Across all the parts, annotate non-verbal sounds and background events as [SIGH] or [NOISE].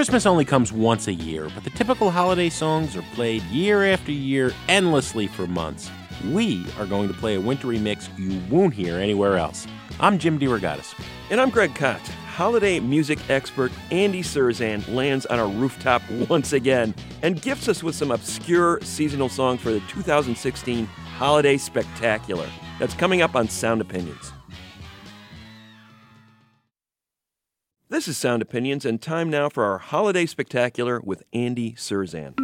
Christmas only comes once a year, but the typical holiday songs are played year after year endlessly for months. We are going to play a wintry mix you won't hear anywhere else. I'm Jim DeRogatis. And I'm Greg Kot. Holiday music expert Andy Cirzan lands on our rooftop once again and gifts us with some obscure seasonal songs for the 2016 Holiday Spectacular. That's coming up on Sound Opinions. This is Sound Opinions, and time now for our Holiday Spectacular with Andy Cirzan.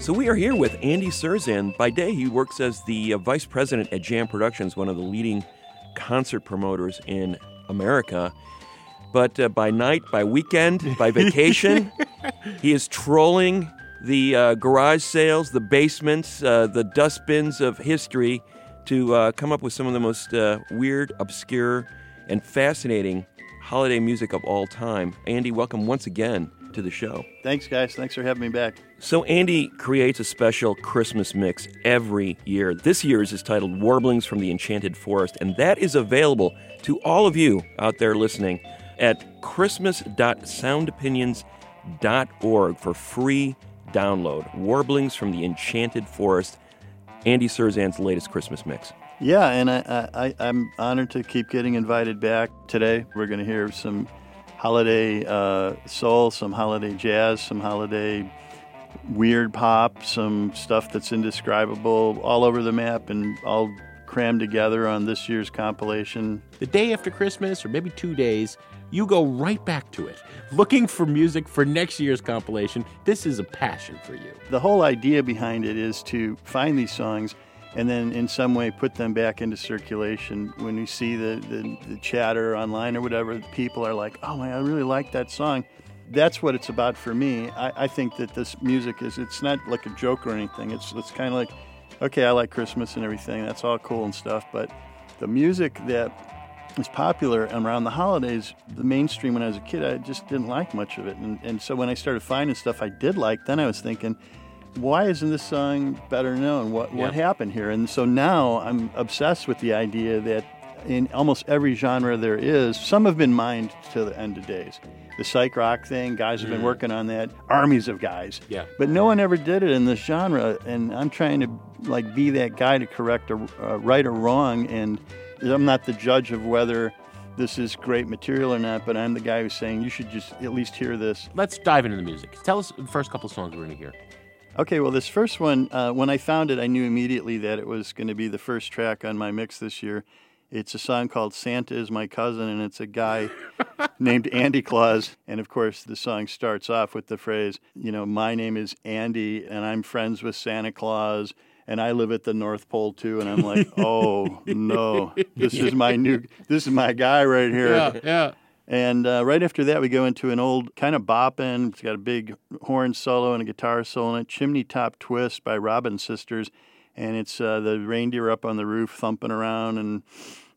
So we are here with Andy Cirzan. By day, he works as the uh, vice president at Jam Productions, one of the leading concert promoters in America. But uh, by night, by weekend, by [LAUGHS] vacation, he is trolling the uh, garage sales, the basements, uh, the dustbins of history to uh, come up with some of the most uh, weird, obscure, and fascinating holiday music of all time. Andy, welcome once again to the show. Thanks, guys. Thanks for having me back. So, Andy creates a special Christmas mix every year. This year's is titled Warblings from the Enchanted Forest, and that is available to all of you out there listening at christmas.soundopinions.org for free download. Warblings from the Enchanted Forest, Andy Cirzan's latest Christmas mix. Yeah, and I, I, I'm honored to keep getting invited back. Today, we're going to hear some holiday uh, soul, some holiday jazz, some holiday weird pop, some stuff that's indescribable, all over the map, and all crammed together on this year's compilation. The day after Christmas, or maybe two days, you go right back to it, looking for music for next year's compilation. This is a passion for you. The whole idea behind it is to find these songs and then in some way put them back into circulation. When you see the, the, the chatter online or whatever, people are like, oh man, I really like that song. That's what it's about for me. I, I think that this music is, it's not like a joke or anything. It's, it's kind of like, okay, I like Christmas and everything. That's all cool and stuff. But the music that is popular around the holidays, the mainstream when I was a kid, I just didn't like much of it. And, and so when I started finding stuff I did like, then I was thinking, why isn't this song better known? What what Yeah. happened here? And so now I'm obsessed with the idea that in almost every genre there is, some have been mined to the end of days. The psych rock thing, guys have been working on that, armies of guys. Yeah. But no one ever did it in this genre, and I'm trying to like be that guy to correct a uh, right or wrong, and I'm not the judge of whether this is great material or not, but I'm the guy who's saying you should just at least hear this. Let's dive into the music. Tell us the first couple songs we're going to hear. Okay, well, this first one, uh, when I found it, I knew immediately that it was going to be the first track on my mix this year. It's a song called Santa is My Cousin, and it's a guy [LAUGHS] named Andy Claus. And of course, the song starts off with the phrase, you know, my name is Andy, and I'm friends with Santa Claus, and I live at the North Pole too. And I'm like, [LAUGHS] oh, no, this is my new, this is my guy right here. yeah. yeah. And uh, right after that, we go into an old kind of bopping. It's got a big horn solo and a guitar solo in it. Chimney Top Twist by Robin Sisters. And it's uh, the reindeer up on the roof thumping around. And,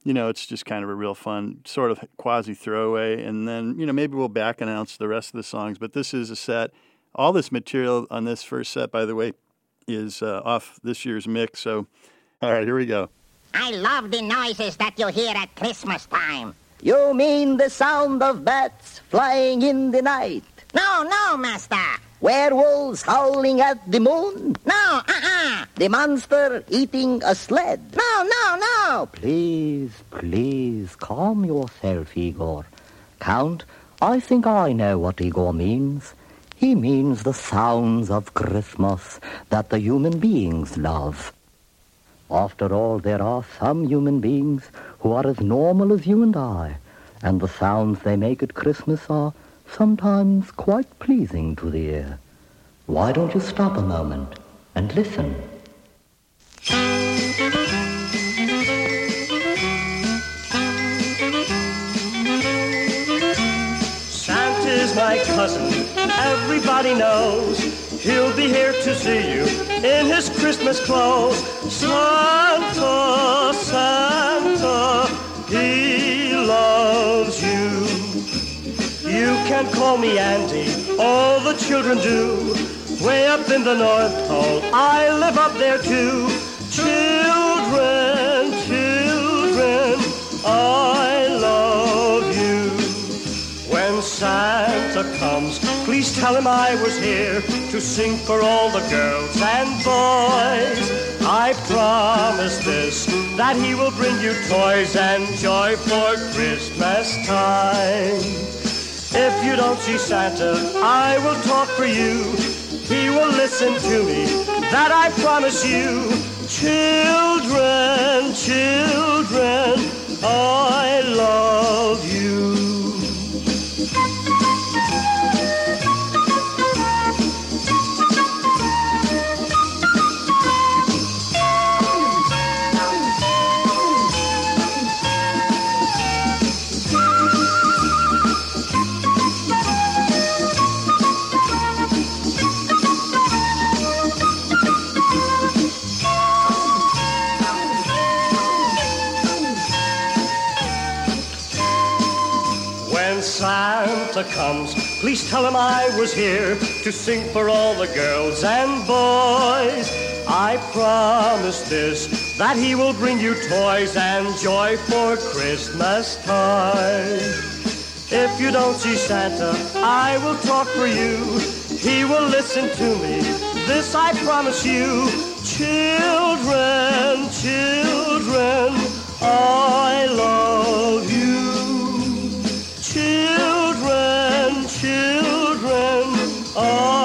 you know, it's just kind of a real fun sort of quasi throwaway. And then, you know, maybe we'll back announce the rest of the songs. But this is a set. All this material on this first set, by the way, is uh, off this year's mix. So, all right, here we go. I love the noises that you hear at Christmas time. You mean the sound of bats flying in the night? No, no, master. Werewolves howling at the moon? No, uh-uh. The monster eating a sled? No, no, no. Please, please, calm yourself, Igor. Count, I think I know what Igor means. He means the sounds of Christmas that the human beings love. After all, there are some human beings who are as normal as you and I, and the sounds they make at Christmas are sometimes quite pleasing to the ear. Why don't you stop a moment and listen? Santa's my cousin, everybody knows. He'll be here to see you in his Christmas clothes. Santa, Santa, he loves you. You can call me Andy, all the children do. Way up in the North Pole, I live up there too. Children, children, I love you. When Santa comes, please tell him I was here to sing for all the girls and boys. I promise this, that he will bring you toys and joy for Christmas time. If you don't see Santa, I will talk for you. He will listen to me, that I promise you. Children, children, I love you. Comes, please tell him I was here to sing for all the girls and boys. I promise this, that he will bring you toys and joy for Christmas time. If you don't see Santa, I will talk for you. He will listen to me, this I promise you. Children, children, I love you. Children, children,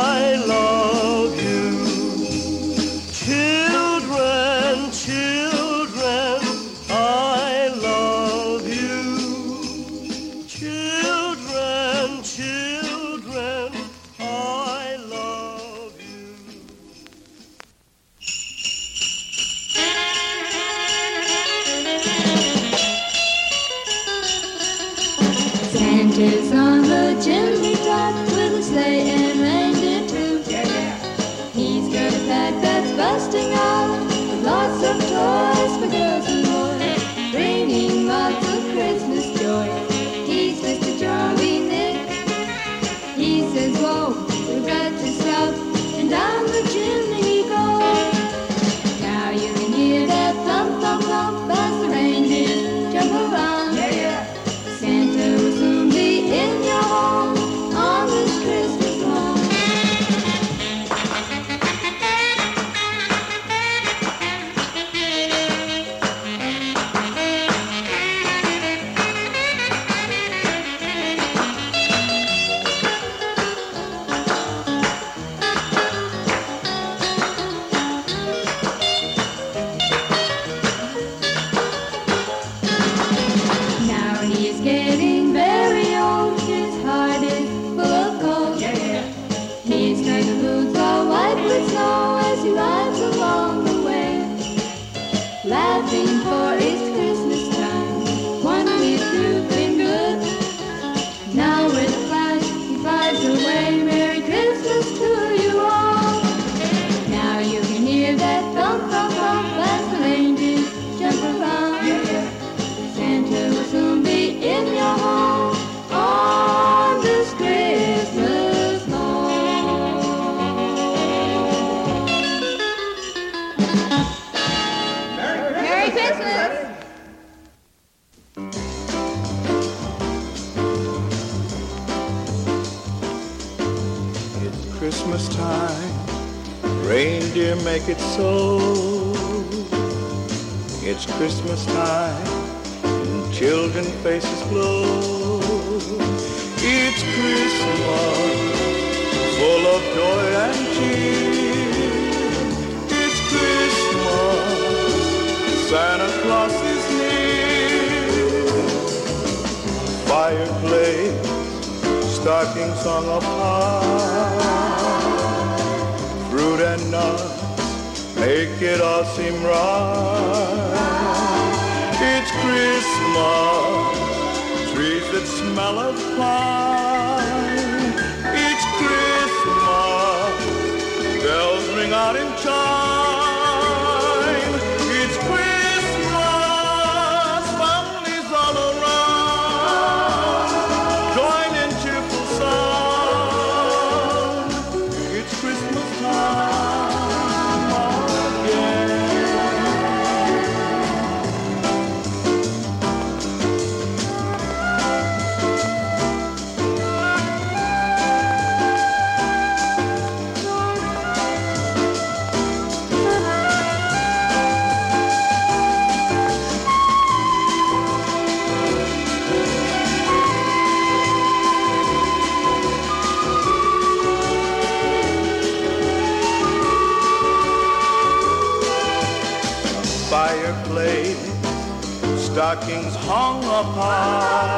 stockings hung upon.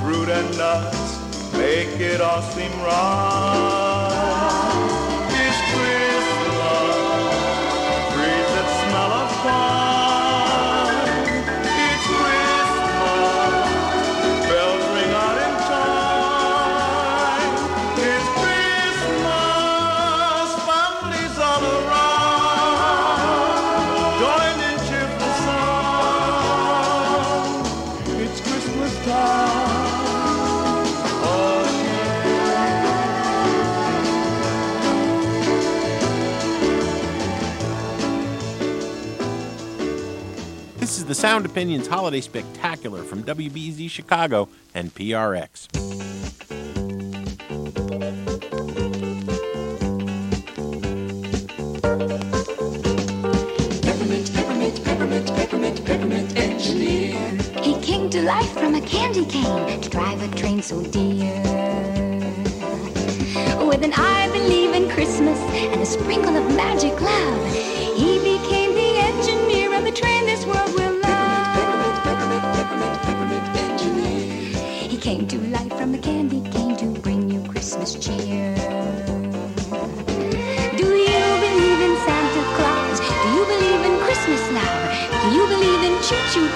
Fruit and nuts make it all seem right. Sound Opinions Holiday Spectacular from WBEZ Chicago and PRX. Peppermint, peppermint, peppermint, peppermint, peppermint engineer. He came to life from a candy cane to drive a train so dear with an I believe in Christmas and a sprinkle of magic love. He became the engineer of the train this world. cheer. Do you believe in Santa Claus? Do you believe in Christmas now? Do you believe in choo-choo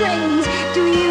do you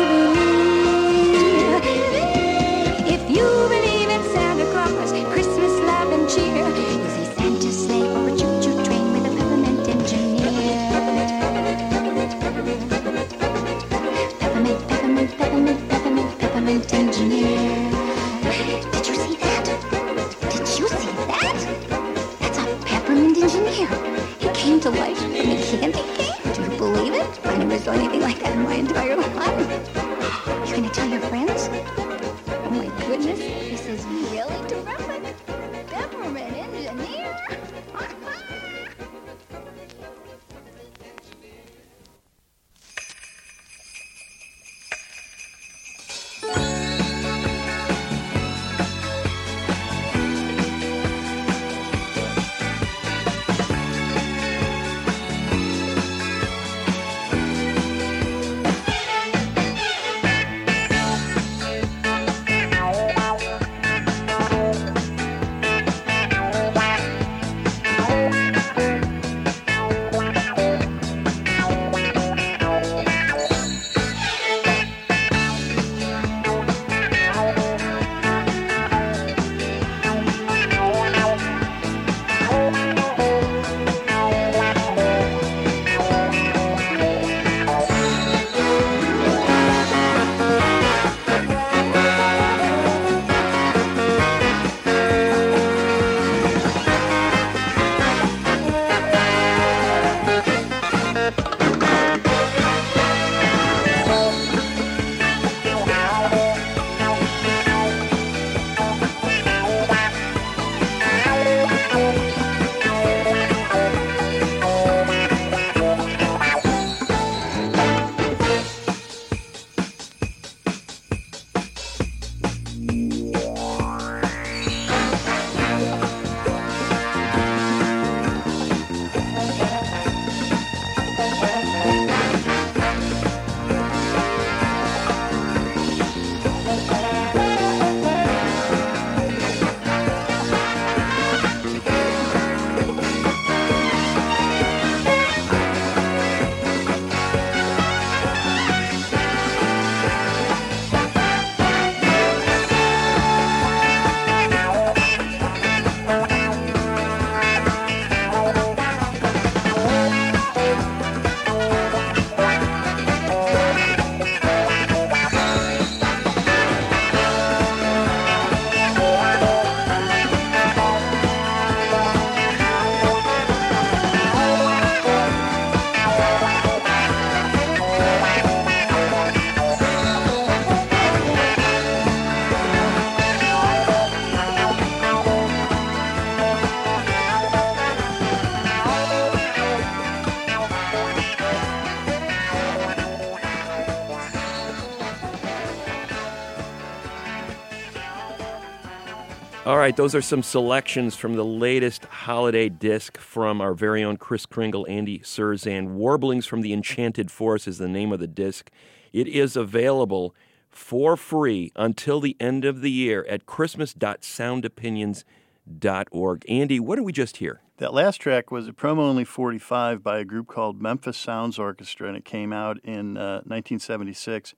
right, those are some selections from the latest holiday disc from our very own Chris Kringle, Andy Cirzan. Warblings from the Enchanted Forest is the name of the disc. It is available for free until the end of the year at christmas.soundopinions.org. Andy, what did we just hear? That last track was a promo only 45 by a group called Memphis Sounds Orchestra, and it came out in uh, 1976.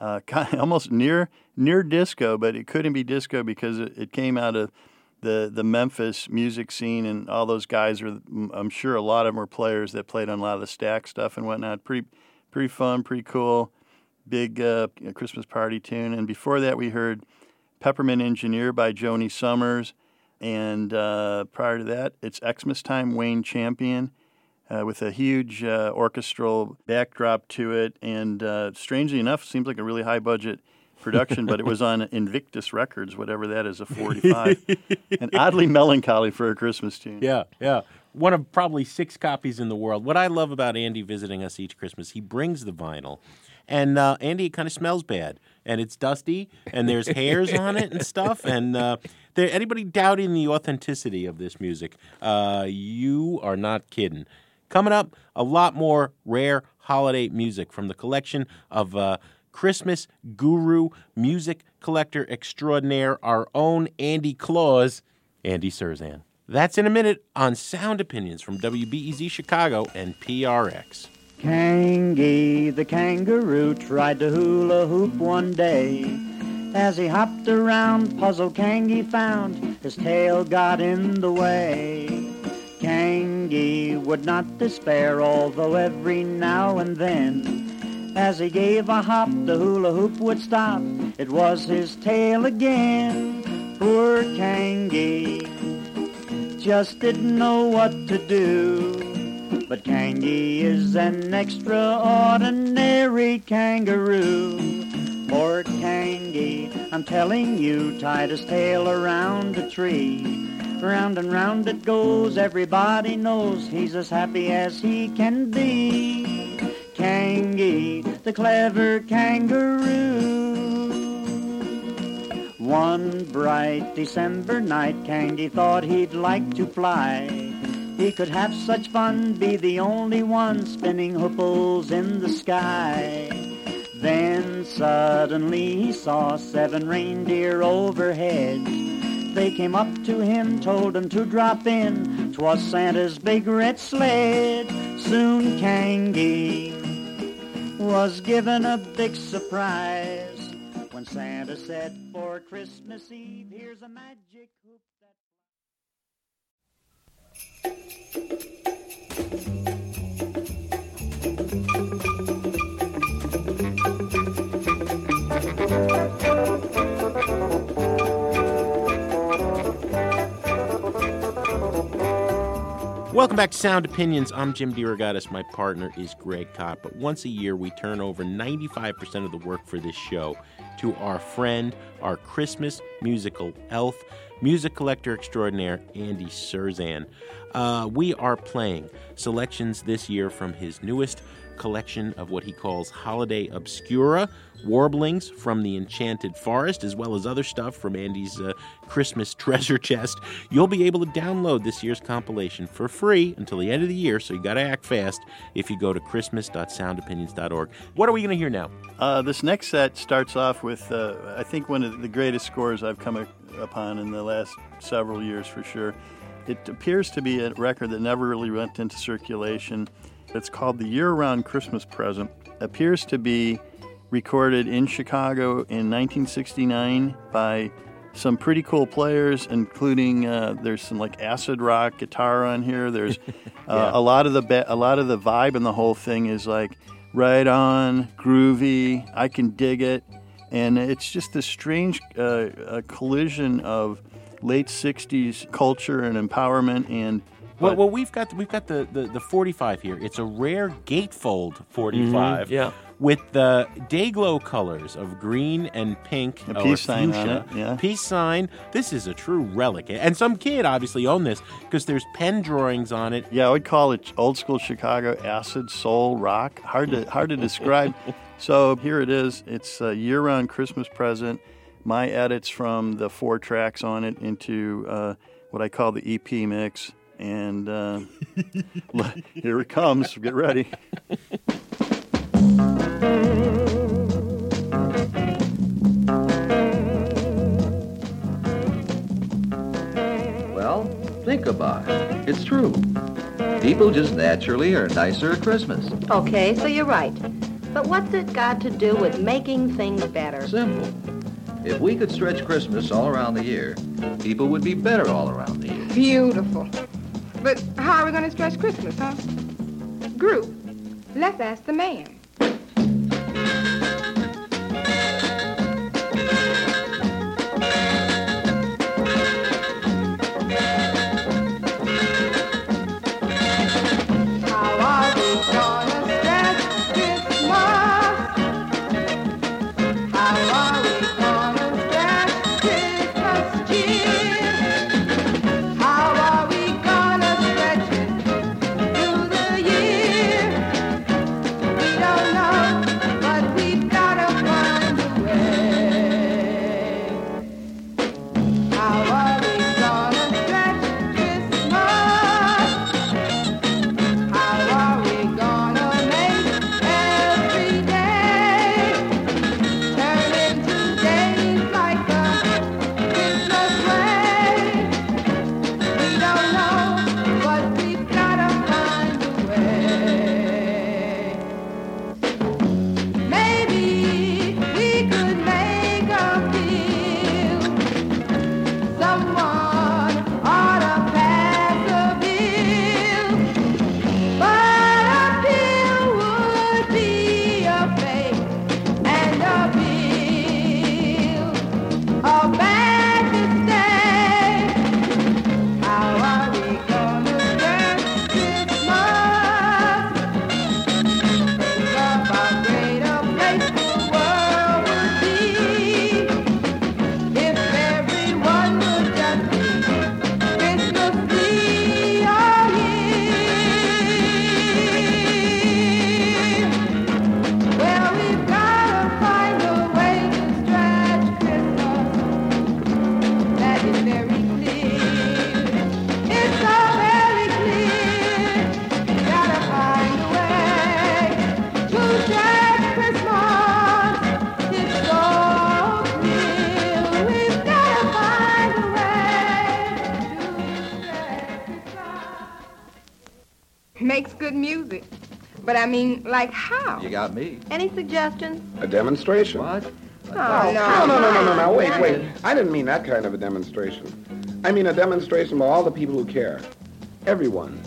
Uh, [LAUGHS] kind of almost near near disco, but it couldn't be disco because it, it came out of the the Memphis music scene, and all those guys are. I'm sure a lot of them were players that played on a lot of the stack stuff and whatnot. Pretty pretty fun, pretty cool, big uh, Christmas party tune. And before that, we heard Peppermint Engineer by Joni Summers. And uh, prior to that, it's Xmas Time Wayne Champion uh, with a huge uh, orchestral backdrop to it. And uh, strangely enough, seems like a really high budget production, but it was on [LAUGHS] Invictus Records, whatever that is, a 45. [LAUGHS] and oddly melancholy for a Christmas tune. Yeah, yeah. One of probably six copies in the world. What I love about Andy visiting us each Christmas, he brings the vinyl. And uh, Andy, it kind of smells bad, and it's dusty, and there's [LAUGHS] hairs on it and stuff. And uh, there, anybody doubting the authenticity of this music, uh, you are not kidding. Coming up, a lot more rare holiday music from the collection of uh, Christmas guru, music collector extraordinaire, our own Andy Claus, Andy Cirzan. That's in a minute on Sound Opinions from WBEZ Chicago and PRX. Kangi the kangaroo tried to hula hoop one day. As he hopped around, puzzled Kangi found his tail got in the way. Kangi would not despair, although every now and then, as he gave a hop, the hula hoop would stop. It was his tail again. Poor Kangi just didn't know what to do. But Kangi is an extraordinary kangaroo. Poor Kangi, I'm telling you, tied his tail around a tree. Round and round it goes, everybody knows he's as happy as he can be. Kangi, the clever kangaroo. One bright December night, Kangi thought he'd like to fly. He could have such fun, be the only one spinning hooples in the sky. Then suddenly he saw seven reindeer overhead. They came up to him, told him to drop in. 'Twas Santa's big red sled. Soon Kangi was given a big surprise when Santa said, For Christmas Eve, here's a magic hoop that. Welcome back to Sound Opinions. I'm Jim DeRogatis. My partner is Greg Kot. But once a year, we turn over 95% of the work for this show to our friend, our Christmas musical elf, music collector extraordinaire, Andy Cirzan. Uh, we are playing selections this year from his newest collection of what he calls Holiday Obscura, warblings from the Enchanted Forest, as well as other stuff from Andy's uh, Christmas [LAUGHS] treasure chest. You'll be able to download this year's compilation for free until the end of the year, so you got to act fast if you go to christmas.soundopinions.org. What are we going to hear now? Uh, this next set starts off with, uh, I think, one of the greatest scores I've come upon in the last several years for sure. It appears to be a record that never really went into circulation. It's called The Year Round Christmas Present. Appears to be recorded in Chicago in 1969 by some pretty cool players, including uh, there's some like acid rock guitar on here. There's [LAUGHS] uh, yeah. a lot of the ba- a lot of the vibe in the whole thing is like right on, groovy. I can dig it, and it's just a strange uh, collision of late '60s culture and empowerment and well, well, we've got we've got the, the, the 45 here. It's a rare gatefold 45. Mm-hmm, yeah. With the day glow colors of green and pink, a peace sign it, yeah. Peace sign. This is a true relic, and some kid obviously owned this because there's pen drawings on it. Yeah, I would call it old school Chicago acid soul rock. Hard to hard to describe. [LAUGHS] so here it is. It's a year round Christmas present. my edits from the four tracks on it into uh, what I call the EP mix. And uh, [LAUGHS] here it comes. Get ready. Well, think about it. It's true. People just naturally are nicer at Christmas. Okay, so you're right. But what's it got to do with making things better? Simple. If we could stretch Christmas all around the year, people would be better all around the year. Beautiful. But how are we going to stretch Christmas, huh? Group, let's ask the man. Like how? You got me. Any suggestions? A demonstration. What? Oh, No, no, no, no, no, no. Wait, wait. I didn't mean that kind of a demonstration. I mean a demonstration by all the people who care. Everyone.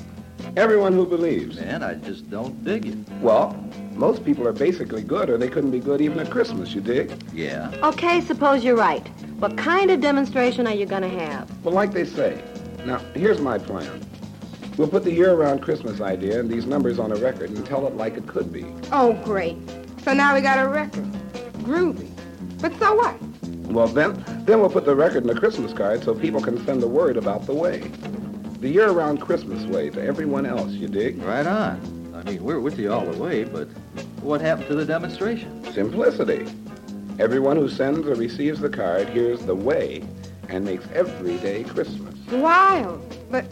Everyone who believes. Man, I just don't dig it. Well, most people are basically good, or they couldn't be good even at Christmas, you dig? Yeah. Okay, suppose you're right. What kind of demonstration are you going to have? Well, like they say. Now, here's my plan. We'll put the year-round Christmas idea and these numbers on a record and tell it like it could be. Oh, great. So now we got a record. Groovy. But so what? Well, then, then we'll put the record in the Christmas card so people can send the word about the way. The year-round Christmas way to everyone else, you dig? Right on. I mean, we're with you all the way, but what happened to the demonstration? Simplicity. Everyone who sends or receives the card hears the way and makes every day Christmas. Wild. But,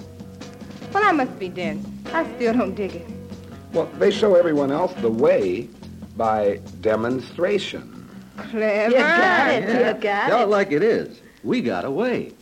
well, I must be dense. I still don't dig it. Well, they show everyone else the way by demonstration. Clever. You got it. You got Tell it. it like it is. We got away.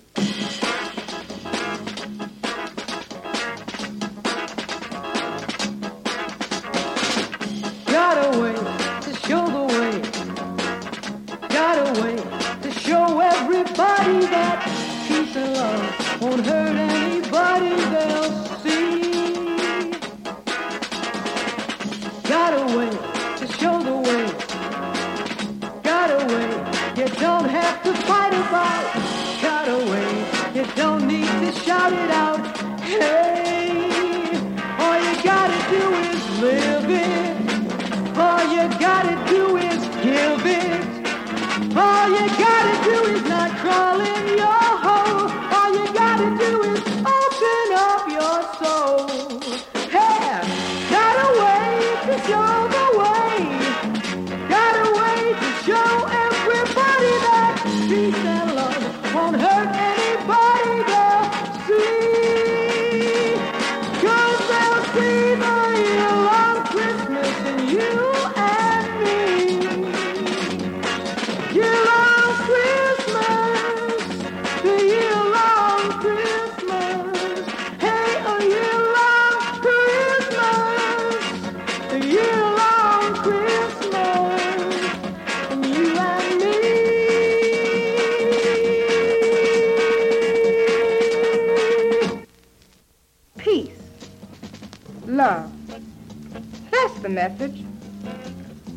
The message.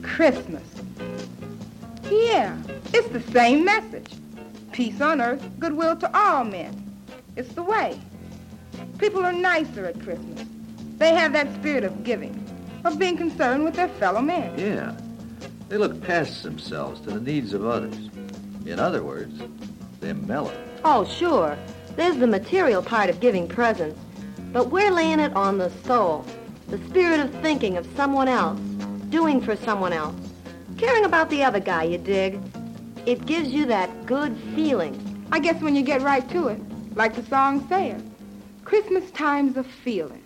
Christmas. Yeah, it's the same message. Peace on earth, goodwill to all men. It's the way. People are nicer at Christmas. They have that spirit of giving, of being concerned with their fellow man. Yeah. They look past themselves to the needs of others. In other words, they're mellow. Oh, sure. There's the material part of giving presents, but we're laying it on the soul, the spirit of thinking of someone else, doing for someone else, caring about the other guy, you dig? It gives you that good feeling. I guess when you get right to it, like the song says, Christmas time's a feeling.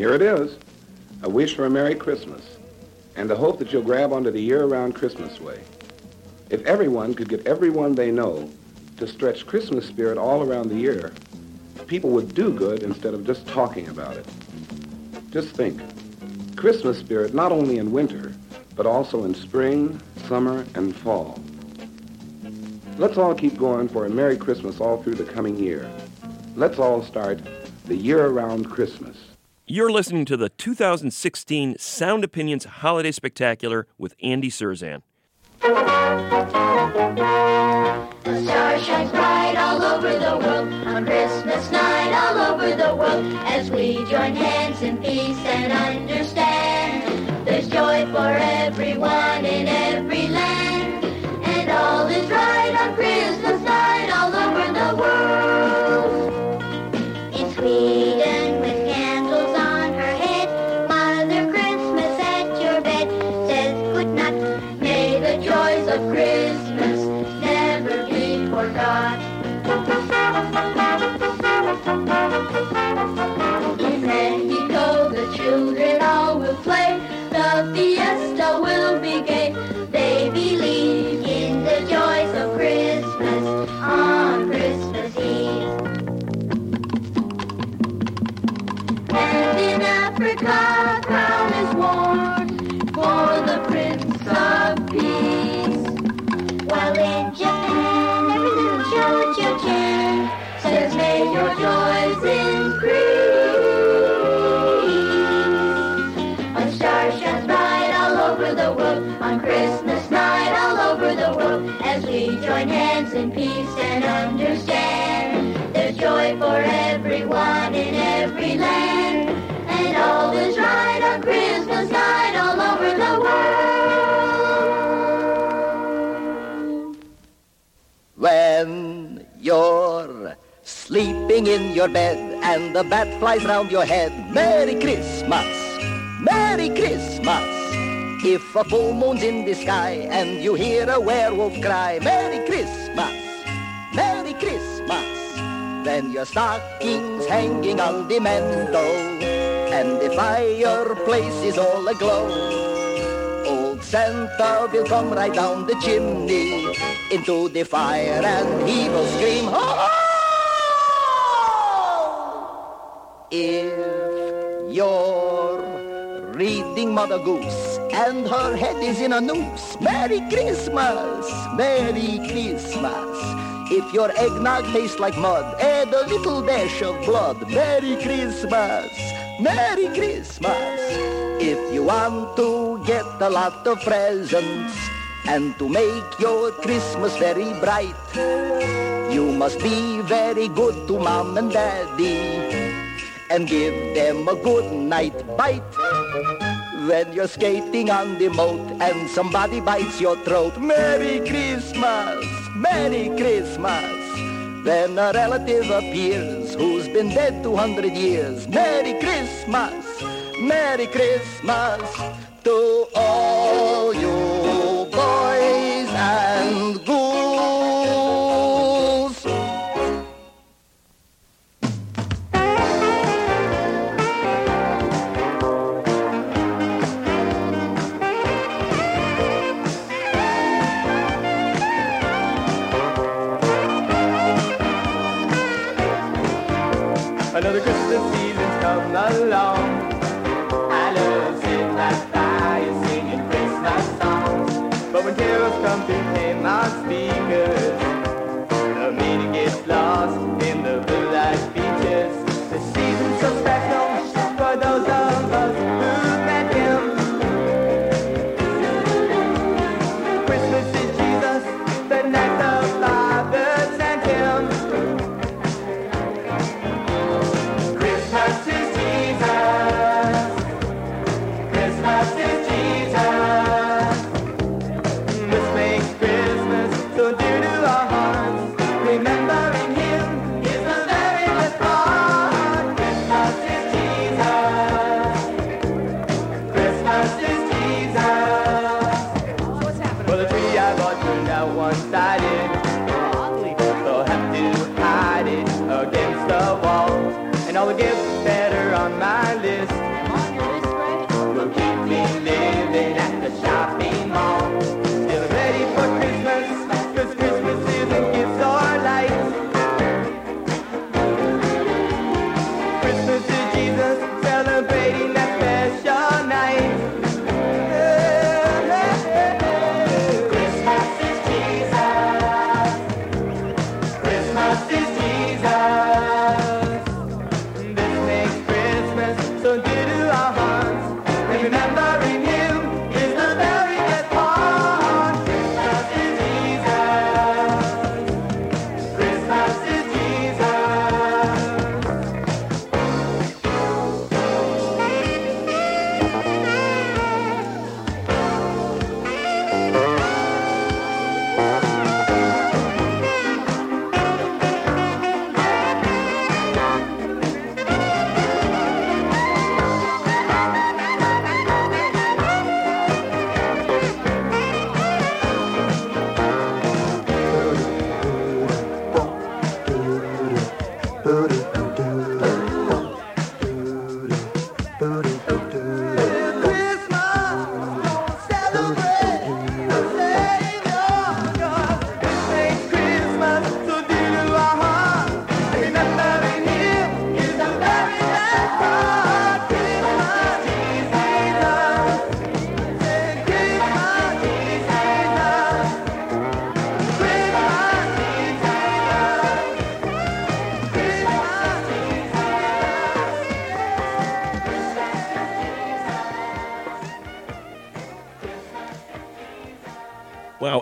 Here it is. A wish for a Merry Christmas and the hope that you'll grab onto the year-round Christmas way. If everyone could get everyone they know to stretch Christmas spirit all around the year, people would do good instead of just talking about it. Just think. Christmas spirit not only in winter, but also in spring, summer, and fall. Let's all keep going for a Merry Christmas all through the coming year. Let's all start the year-round Christmas. You're listening to the 2016 Sound Opinions Holiday Spectacular with Andy Cirzan. The shines bright all over the world on Christmas night all over the world as we join hands in peace and understand. There's joy for everyone in every land, your joys increase. A star shines bright all over the world on Christmas night all over the world as we join hands in peace and understand there's joy for everyone in every land and all is right on Christmas night all over the world. When you're sleeping in your bed and the bat flies round your head, Merry Christmas, Merry Christmas. If a full moon's in the sky and you hear a werewolf cry, Merry Christmas, Merry Christmas. Then your stocking's hanging on the mantle and the fireplace is all aglow. Old Santa will come right down the chimney into the fire and he will scream, ho, ho! If you're reading Mother Goose and her head is in a noose, Merry Christmas, Merry Christmas. If your eggnog tastes like mud, add a little dash of blood, Merry Christmas, Merry Christmas. If you want to get a lot of presents and to make your Christmas very bright, you must be very good to mom and daddy and give them a good night bite. When you're skating on the moat and somebody bites your throat, Merry Christmas, Merry Christmas. Then a relative appears who's been dead 200 years. Merry Christmas, Merry Christmas to all you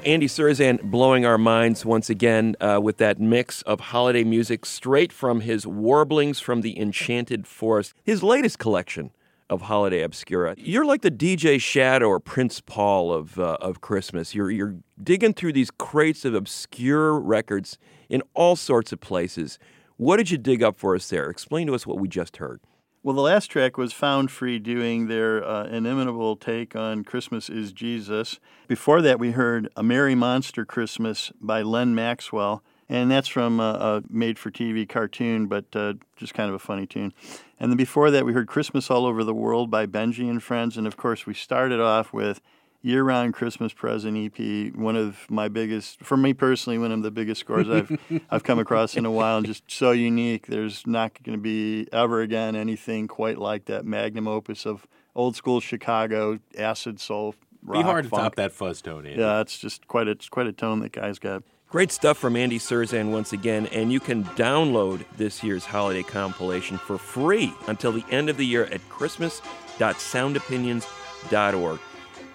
Andy Cirzan blowing our minds once again uh, with that mix of holiday music straight from his Warblings from the Enchanted Forest, his latest collection of holiday obscura. You're like the DJ Shadow or Prince Paul of uh, of Christmas. You're you're digging through these crates of obscure records in all sorts of places. What did you dig up for us there? Explain to us what we just heard. Well, the last track was Found Free doing their uh, inimitable take on Christmas is Jesus. Before that, we heard A Merry Monster Christmas by Len Maxwell, and that's from a, a made for TV cartoon, but uh, just kind of a funny tune. And then before that, we heard Christmas All Over the World by Benji and Friends, and of course, we started off with year round Christmas present EP, one of my biggest, for me personally, one of the biggest scores I've [LAUGHS] I've come across in a while, and just so unique. There's not going to be ever again anything quite like that magnum opus of old school Chicago acid soul. Rock, Be hard to funk. top that fuzz tone, Andy. Yeah, it's just quite a it's quite a tone that guy's got. Great stuff from Andy Cirzan once again, and you can download this year's holiday compilation for free until the end of the year at christmas.soundopinions.org.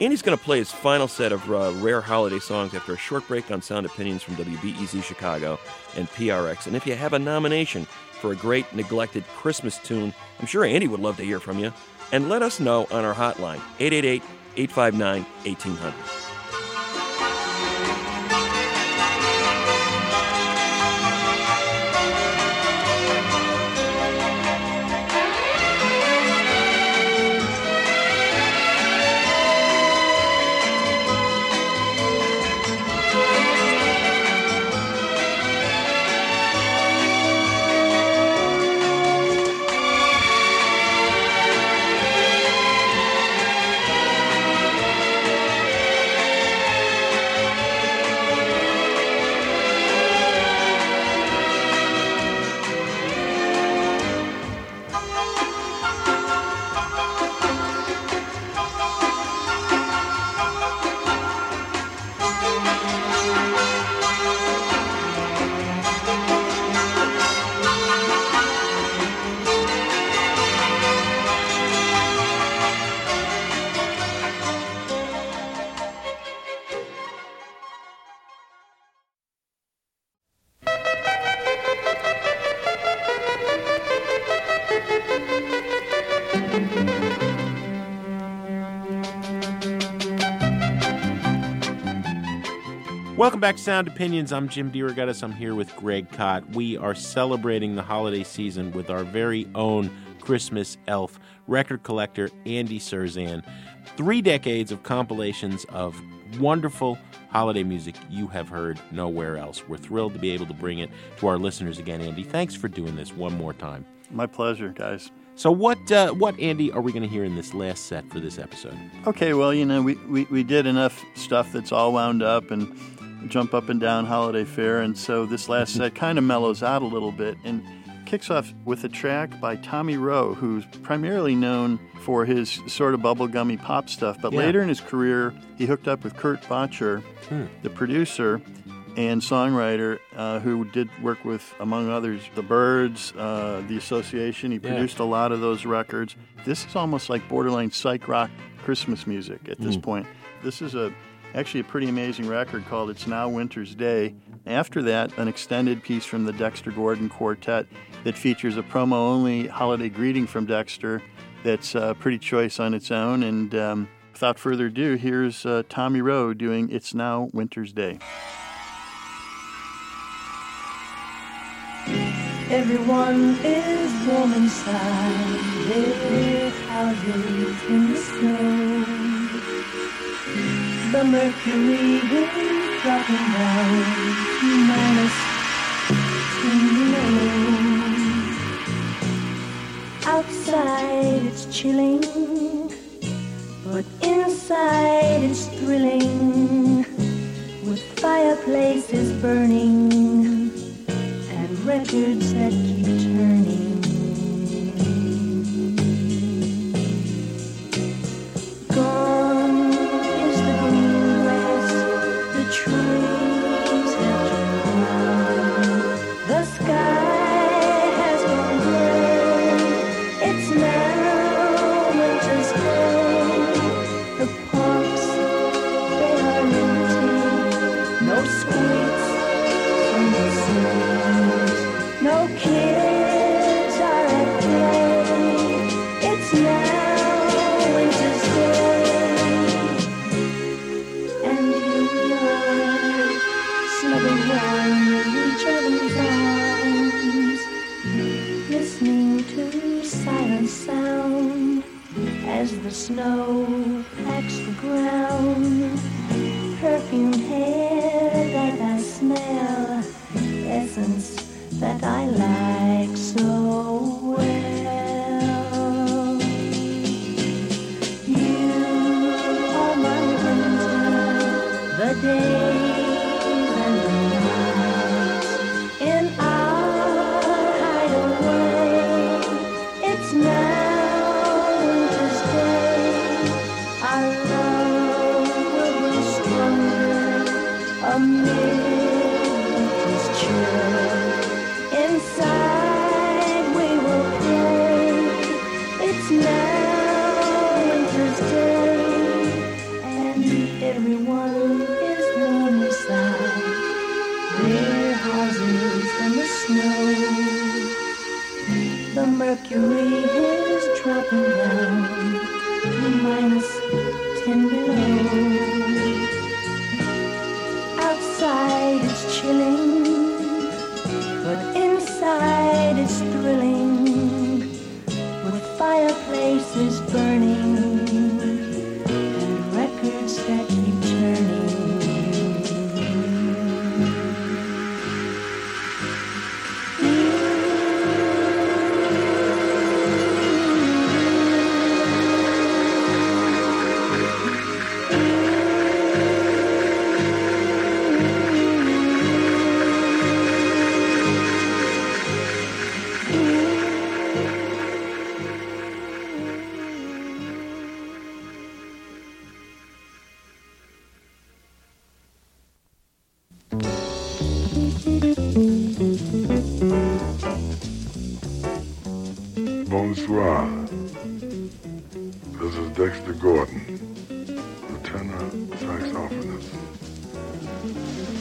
Andy's going to play his final set of uh, rare holiday songs after a short break on Sound Opinions from WBEZ Chicago and PRX. And if you have a nomination for a great neglected Christmas tune, I'm sure Andy would love to hear from you. And let us know on our hotline, 888 859 1800. Back to Sound Opinions. I'm Jim DeRogatis. I'm here with Greg Kot. We are celebrating the holiday season with our very own Christmas elf, record collector Andy Cirzan. Three decades of compilations of wonderful holiday music you have heard nowhere else. We're thrilled to be able to bring it to our listeners again, Andy. Thanks for doing this one more time. My pleasure, guys. So, what, uh, what Andy, are we going to hear in this last set for this episode? Okay, well, you know, we, we, we did enough stuff that's all wound up and jump up and down holiday fair. and so this last set kind of mellows out a little bit and kicks off with a track by Tommy Roe, who's primarily known for his sort of bubblegummy pop stuff, but Yeah. later in his career, he hooked up with Curt Boettcher, Hmm. the producer and songwriter, uh, who did work with, among others, the Byrds, uh, the Association. He Yeah. produced a lot of those records. This is almost like borderline psych rock Christmas music at this Hmm. point. This is a actually a pretty amazing record called It's Now Winter's Day. After that, an extended piece from the Dexter Gordon Quartet that features a promo only holiday greeting from Dexter that's uh, pretty choice on its own. And um, without further ado, here's uh, Tommy Roe doing It's Now Winter's Day. Everyone is warm inside their houses in the snow. The mercury is dropping down minus. Outside it's chilling, but inside it's thrilling. With fireplaces burning and records that keep turning. Snow packs the ground. Perfumed hair that I smell, essence that I like so well. You are my winter, the days mercury is dropping down,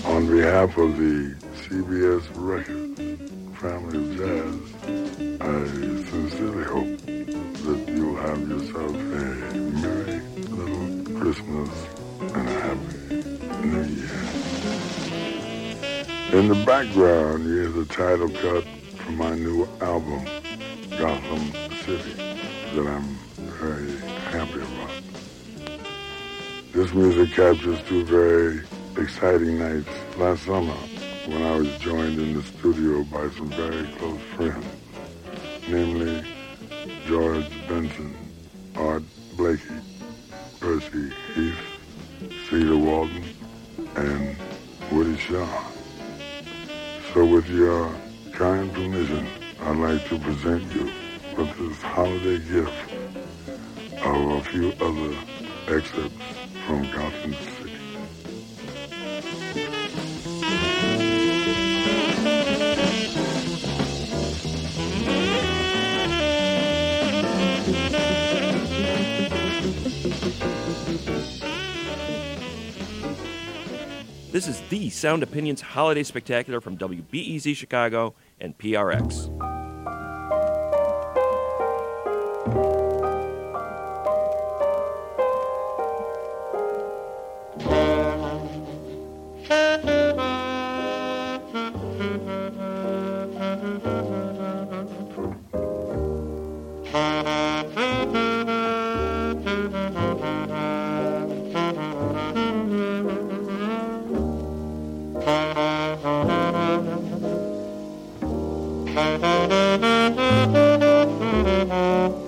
On behalf of the CBS Records family of jazz, I sincerely hope that you'll have yourself a merry little Christmas and a happy New Year. In the background, hear the title cut from my new album, Gotham City, that I'm very happy about. This music captures two very exciting nights last summer when I was joined in the studio by some very close friends, namely George Benson, Art Blakey, Percy Heath, Cedar Walton, and Woody Shaw. So with your kind permission, I'd like to present you with this holiday gift of a few other excerpts from Gotham This is the Sound Opinions Holiday Spectacular from WBEZ Chicago and PRX. Thank you.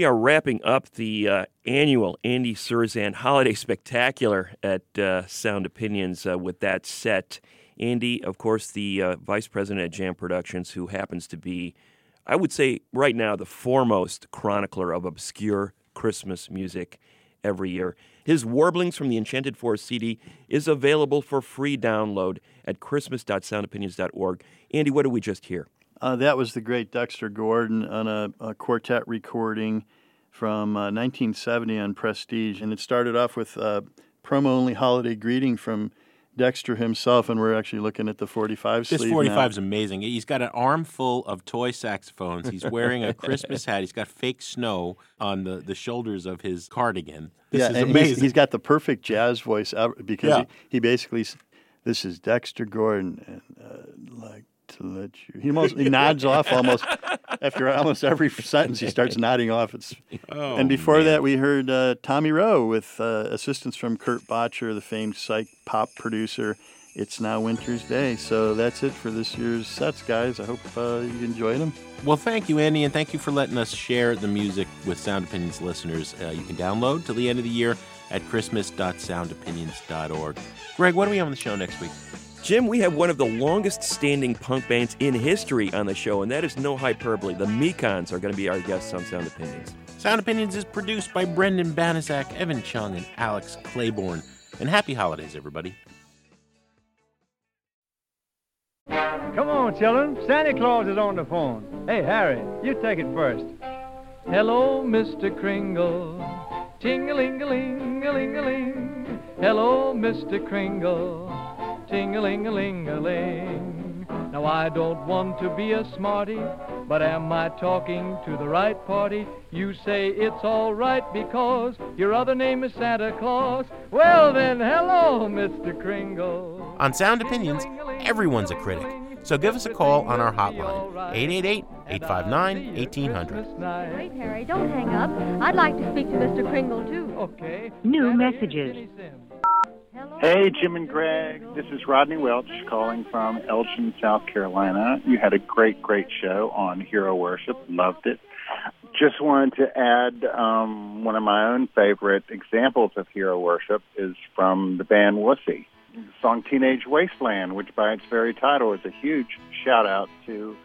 We are wrapping up the uh, annual Andy Cirzan Holiday Spectacular at uh, Sound Opinions uh, with that set. Andy, of course, the uh, vice president at Jam Productions, who happens to be, I would say, right now, the foremost chronicler of obscure Christmas music every year. His Warblings from the Enchanted Forest CD is available for free download at christmas.soundopinions.org. Andy, what did we just hear? Uh, that was the great Dexter Gordon on a, a quartet recording from uh, 1970 on Prestige, and it started off with a promo-only holiday greeting from Dexter himself, and we're actually looking at the 45 This 45 now. is amazing. He's got an armful of toy saxophones. He's wearing a Christmas hat. He's got fake snow on the, the shoulders of his cardigan. This yeah, is amazing. He's, he's got the perfect jazz voice ever because Yeah. he, he basically, this is Dexter Gordon, and uh, like to let you. He almost he nods off almost after almost every sentence. He starts nodding off. It's Oh, and before man. that we heard uh, Tommy Roe with uh, assistance from Curt Boettcher, the famed psych pop producer. It's now Winter's Day, so that's it for this year's sets, guys. I hope uh, you enjoyed them. Well, thank you, Andy, and thank you for letting us share the music with Sound Opinions listeners. Uh, you can download till the end of the year at christmas.soundopinions.org. Greg, what do we have on the show next week? Jim, we have one of the longest standing punk bands in history on the show, and that is no hyperbole. The Mekons are going to be our guests on Sound Opinions. Sound Opinions is produced by Brendan Banaszak, Evan Chung, and Alex Claiborne. And happy holidays, everybody. Come on, children. Santa Claus is on the phone. Hey, Harry, you take it first. Hello, Mr. Kringle. Ting-a-ling-a-ling-a-ling-a-ling. Hello, Mr. Kringle. Ting-a-ling-a-ling-a-ling. Now, I don't want to be a smarty, but am I talking to the right party? You say it's all right because your other name is Santa Claus. Well, then, hello, Mr. Kringle. On Sound Opinions, everyone's a critic. So give us a call on our hotline, 888 859 1800. Wait, Harry, don't hang up. I'd like to speak to Mr. Kringle, too. Okay. New messages. Hey, Jim and Greg. This is Rodney Welch calling from Elgin, South Carolina. You had a great, great show on hero worship. Loved it. Just wanted to add um, one of my own favorite examples of hero worship is from the band Wussy. The song Teenage Wasteland, which by its very title is a huge shout out to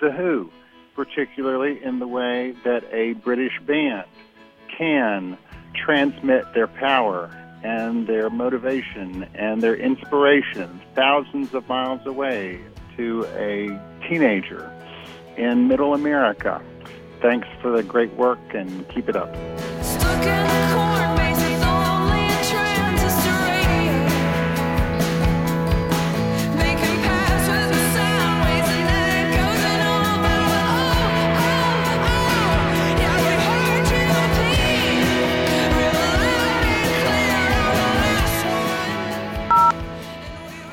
The Who, particularly in the way that a British band can transmit their power and their motivation and their inspiration thousands of miles away to a teenager in middle America. Thanks for the great work and keep it up.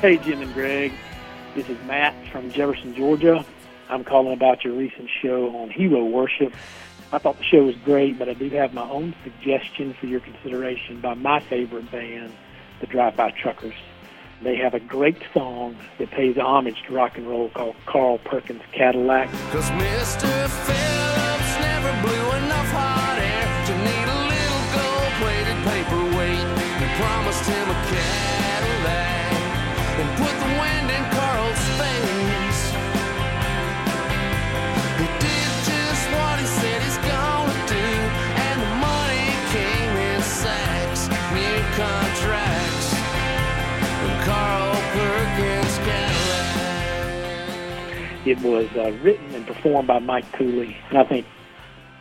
Hey, Jim and Greg. This is Matt from Jefferson, Georgia. I'm calling about your recent show on hero worship. I thought the show was great, but I do have my own suggestion for your consideration by my favorite band, the Drive-By Truckers. They have a great song that pays homage to rock and roll called Carl Perkins Cadillac. Cause Mr. Phillips never blew enough hot air to need a little gold-plated paperweight. They promised him a Cadillac and put the wind in Carl's face. He did just what he said he's gonna do, and the money came in sacks, new contracts, and Carl Perkins Cadillac. It was uh, written and performed by Mike Cooley. And I think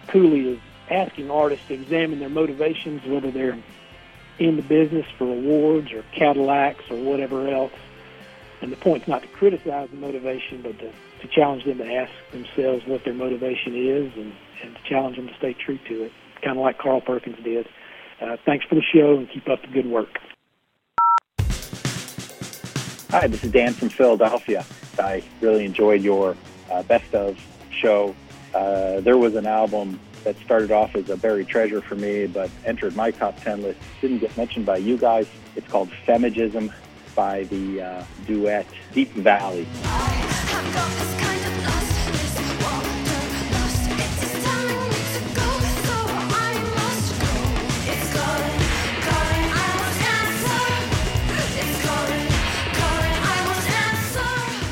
Cooley is asking artists to examine their motivations, whether they're in the business for awards or Cadillacs or whatever else. And the point's not to criticize the motivation, but to, to challenge them to ask themselves what their motivation is and, and to challenge them to stay true to it, kind of like Carl Perkins did. Uh, thanks for the show and keep up the good work. Hi, this is Dan from Philadelphia. I really enjoyed your uh, best of show. Uh, there was an album that started off as a buried treasure for me, but entered my top 10 list. Didn't get mentioned by you guys. It's called Femejism by the uh, duet Deap Vally.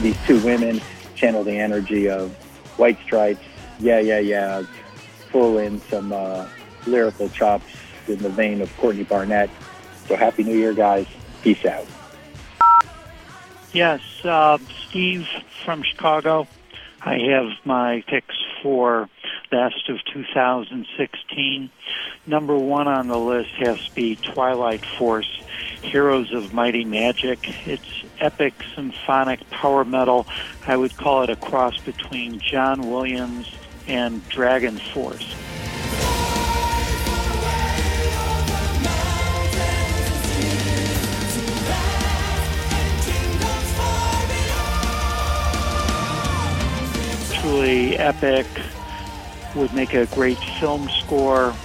these two women channel the energy of White Stripes, yeah, yeah, yeah, pull in some uh, lyrical chops in the vein of Courtney Barnett. So happy New Year, guys. Peace out. Yes, uh, Steve from Chicago. I have my picks for best of 2016. Number one on the list has to be Twilight Force, Heroes of Mighty Magic. It's epic symphonic power metal. I would call it a cross between John Williams and Dragon Force. Truly epic, would make a great film score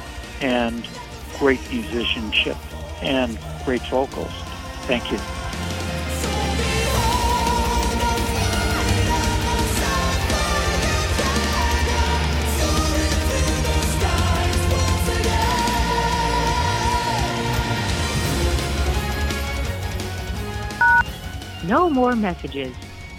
and great musicianship and great vocals. Thank you. No more messages.